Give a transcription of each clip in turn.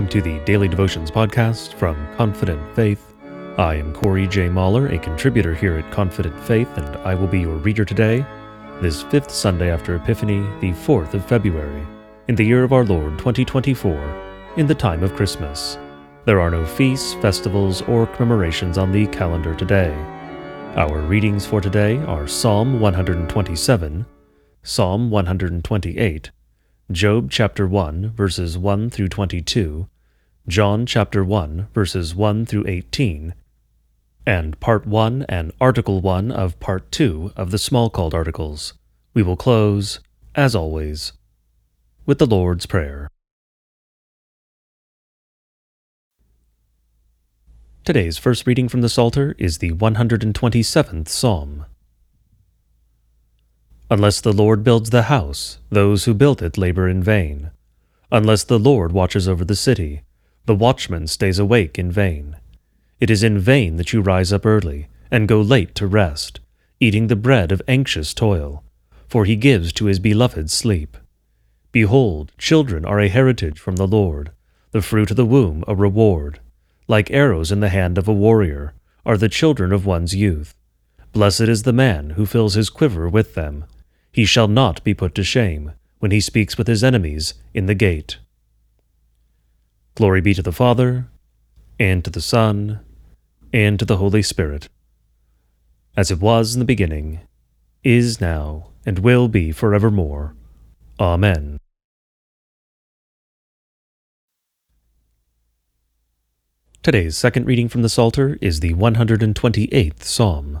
Welcome to the Daily Devotions Podcast from Confident Faith. I am Corey J. Mahler, a contributor here at Confident Faith, and I will be your reader today, this fifth Sunday after Epiphany, the 4th of February, in the year of our Lord 2024, in the time of Christmas. There are no feasts, festivals, or commemorations on the calendar today. Our readings for today are Psalm 127, Psalm 128, Job chapter 1 verses 1 through 22, John chapter 1 verses 1 through 18, and part 1 and article 1 of part 2 of the Smalcald articles. We will close, as always, with the Lord's Prayer. Today's first reading from the Psalter is the 127th Psalm. Unless the Lord builds the house, those who build it labor in vain. Unless the Lord watches over the city, the watchman stays awake in vain. It is in vain that you rise up early and go late to rest, eating the bread of anxious toil, for he gives to his beloved sleep. Behold, children are a heritage from the Lord, the fruit of the womb a reward. Like arrows in the hand of a warrior are the children of one's youth. Blessed is the man who fills his quiver with them. He shall not be put to shame when he speaks with his enemies in the gate. Glory be to the Father, and to the Son, and to the Holy Spirit, as it was in the beginning, is now, and will be forevermore. Amen. Today's second reading from the Psalter is the 128th Psalm.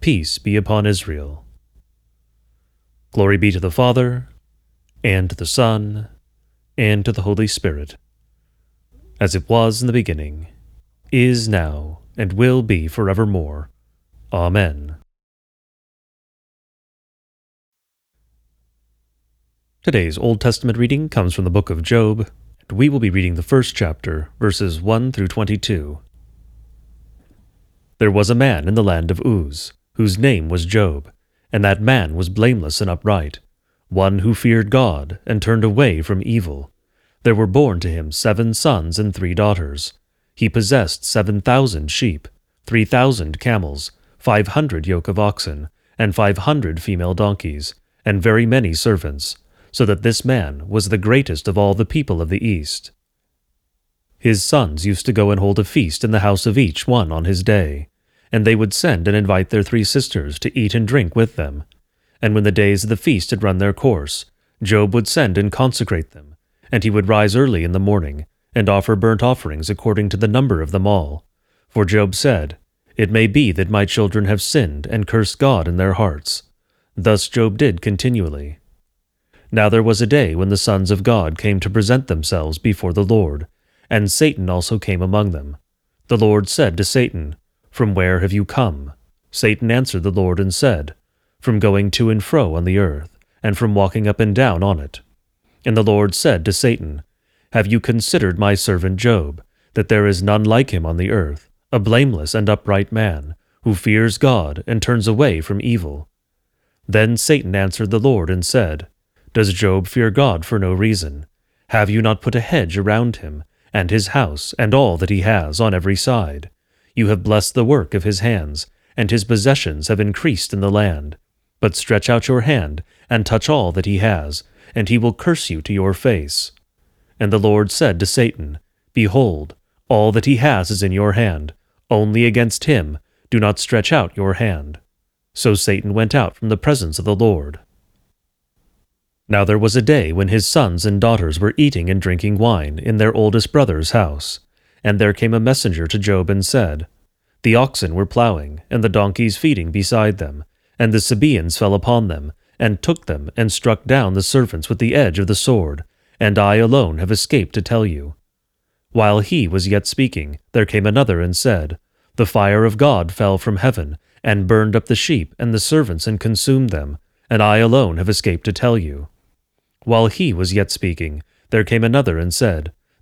Peace be upon Israel. Glory be to the Father, and to the Son, and to the Holy Spirit, as it was in the beginning, is now, and will be forevermore. Amen. Today's Old Testament reading comes from the book of Job, and we will be reading the first chapter, verses 1 through 22. There was a man in the land of Uz whose name was Job, and that man was blameless and upright, one who feared God and turned away from evil. There were born to him seven sons and three daughters. He possessed seven thousand sheep, three thousand camels, five hundred yoke of oxen, and five hundred female donkeys, and very many servants, so that this man was the greatest of all the people of the East. His sons used to go and hold a feast in the house of each one on his day and they would send and invite their three sisters to eat and drink with them. And when the days of the feast had run their course, Job would send and consecrate them, and he would rise early in the morning, and offer burnt offerings according to the number of them all. For Job said, It may be that my children have sinned and cursed God in their hearts. Thus Job did continually. Now there was a day when the sons of God came to present themselves before the Lord, and Satan also came among them. The Lord said to Satan, from where have you come? Satan answered the Lord and said, From going to and fro on the earth, and from walking up and down on it. And the Lord said to Satan, Have you considered my servant Job, that there is none like him on the earth, a blameless and upright man, who fears God and turns away from evil? Then Satan answered the Lord and said, Does Job fear God for no reason? Have you not put a hedge around him, and his house, and all that he has on every side? You have blessed the work of his hands, and his possessions have increased in the land. But stretch out your hand, and touch all that he has, and he will curse you to your face. And the Lord said to Satan, Behold, all that he has is in your hand. Only against him do not stretch out your hand. So Satan went out from the presence of the Lord. Now there was a day when his sons and daughters were eating and drinking wine in their oldest brother's house. And there came a messenger to Job and said, The oxen were plowing, and the donkeys feeding beside them, and the Sabaeans fell upon them, and took them, and struck down the servants with the edge of the sword, and I alone have escaped to tell you. While he was yet speaking, there came another and said, The fire of God fell from heaven, and burned up the sheep and the servants and consumed them, and I alone have escaped to tell you. While he was yet speaking, there came another and said,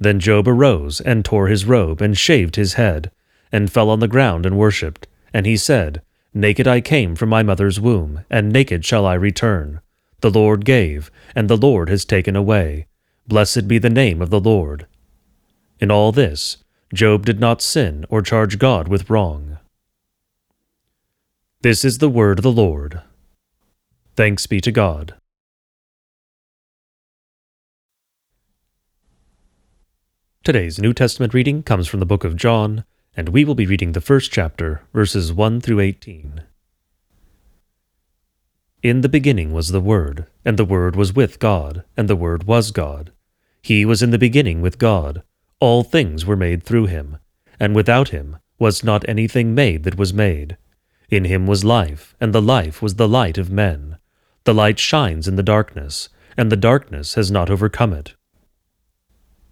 Then Job arose, and tore his robe, and shaved his head, and fell on the ground and worshipped. And he said, Naked I came from my mother's womb, and naked shall I return. The Lord gave, and the Lord has taken away. Blessed be the name of the Lord. In all this, Job did not sin or charge God with wrong. This is the word of the Lord. Thanks be to God. Today's New Testament reading comes from the book of John, and we will be reading the first chapter, verses 1 through 18. In the beginning was the Word, and the Word was with God, and the Word was God. He was in the beginning with God. All things were made through him, and without him was not anything made that was made. In him was life, and the life was the light of men. The light shines in the darkness, and the darkness has not overcome it.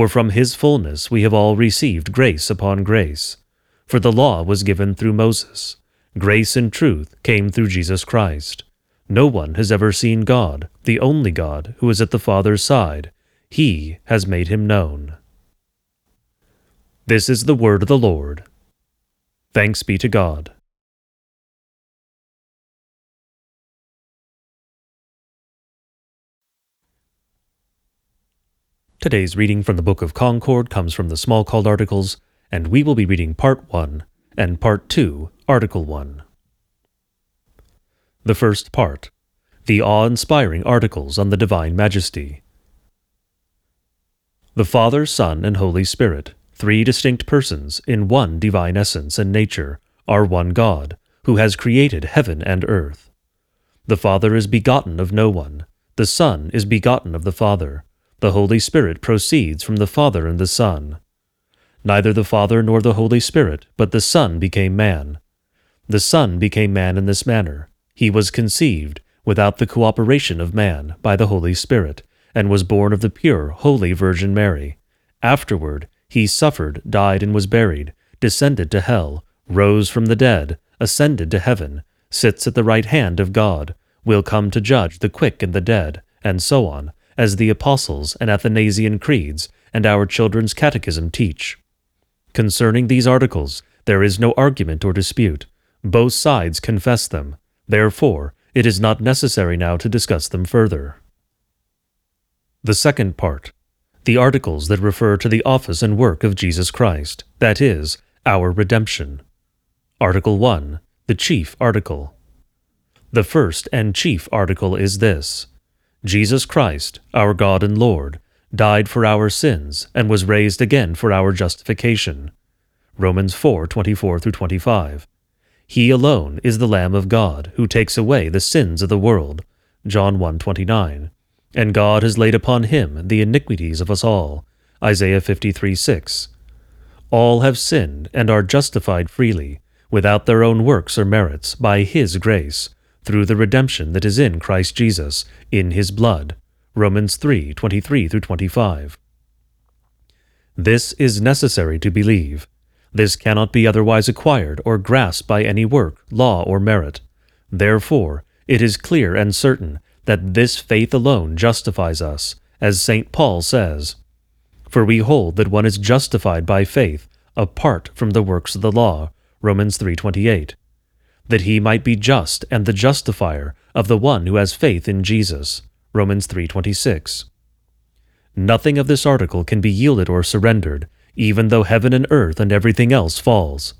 For from his fullness we have all received grace upon grace. For the law was given through Moses. Grace and truth came through Jesus Christ. No one has ever seen God, the only God, who is at the Father's side. He has made him known. This is the word of the Lord. Thanks be to God. Today's reading from the Book of Concord comes from the Smalcald Articles, and we will be reading Part 1 and Part 2, Article 1. The first part The Awe Inspiring Articles on the Divine Majesty. The Father, Son, and Holy Spirit three distinct persons in one divine essence and nature, are one God, who has created heaven and earth. The Father is begotten of no one, the Son is begotten of the Father, the Holy Spirit proceeds from the Father and the Son. Neither the Father nor the Holy Spirit, but the Son became man. The Son became man in this manner. He was conceived, without the cooperation of man, by the Holy Spirit, and was born of the pure, holy Virgin Mary. Afterward, he suffered, died, and was buried, descended to hell, rose from the dead, ascended to heaven, sits at the right hand of God, will come to judge the quick and the dead, and so on, as the Apostles' and Athanasian creeds and our children's catechism teach. Concerning these articles, there is no argument or dispute. Both sides confess them. Therefore, it is not necessary now to discuss them further. The second part the articles that refer to the office and work of Jesus Christ, that is, our redemption. Article 1, the chief article. The first and chief article is this Jesus Christ, our God and Lord, died for our sins and was raised again for our justification. Romans 4:24 through 25. He alone is the Lamb of God who takes away the sins of the world. John 1:29 and God has laid upon him the iniquities of us all. Isaiah 53 6. All have sinned and are justified freely, without their own works or merits, by His grace, through the redemption that is in Christ Jesus, in His blood. Romans 3 23 25. This is necessary to believe. This cannot be otherwise acquired or grasped by any work, law, or merit. Therefore, it is clear and certain that this faith alone justifies us, as St. Paul says. For we hold that one is justified by faith apart from the works of the law, Romans 3:28, that he might be just and the justifier of the one who has faith in Jesus, Romans 3:26. Nothing of this article can be yielded or surrendered, even though heaven and earth and everything else falls.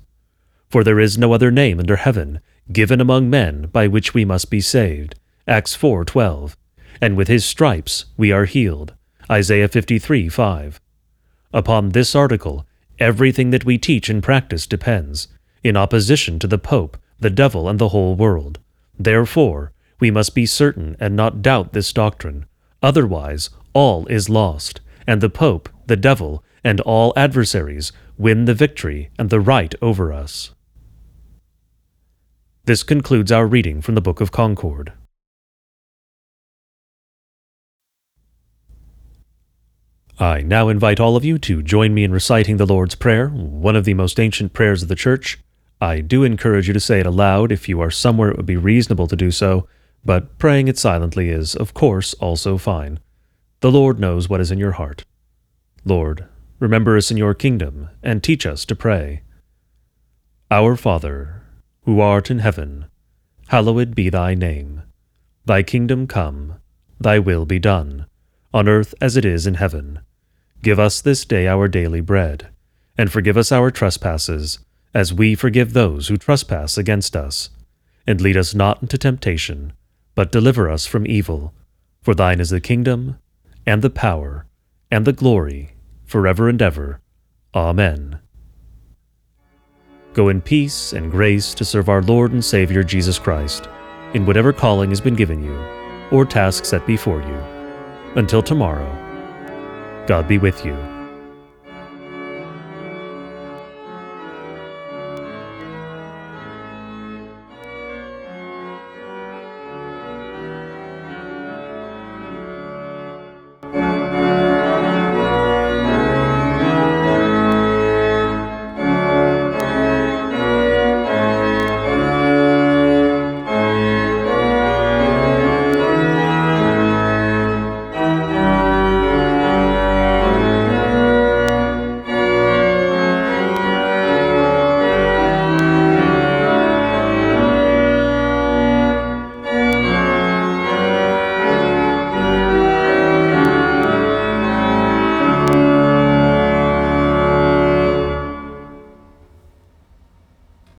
For there is no other name under heaven given among men by which we must be saved, Acts 4:12. And with his stripes we are healed, Isaiah 53:5. Upon this article, everything that we teach and practice depends, in opposition to the Pope, the devil, and the whole world. Therefore, we must be certain and not doubt this doctrine. Otherwise, all is lost, and the Pope, the devil, and all adversaries win the victory and the right over us. This concludes our reading from the Book of Concord. I now invite all of you to join me in reciting the Lord's Prayer, one of the most ancient prayers of the Church. I do encourage you to say it aloud if you are somewhere it would be reasonable to do so, but praying it silently is, of course, also fine. The Lord knows what is in your heart. Lord, remember us in your kingdom, and teach us to pray. Our Father, who art in heaven, hallowed be thy name. Thy kingdom come, thy will be done, on earth as it is in heaven. Give us this day our daily bread, and forgive us our trespasses, as we forgive those who trespass against us. And lead us not into temptation, but deliver us from evil. For thine is the kingdom, and the power, and the glory, forever and ever. Amen. Go in peace and grace to serve our Lord and Savior Jesus Christ, in whatever calling has been given you, or task set before you. Until tomorrow, God be with you.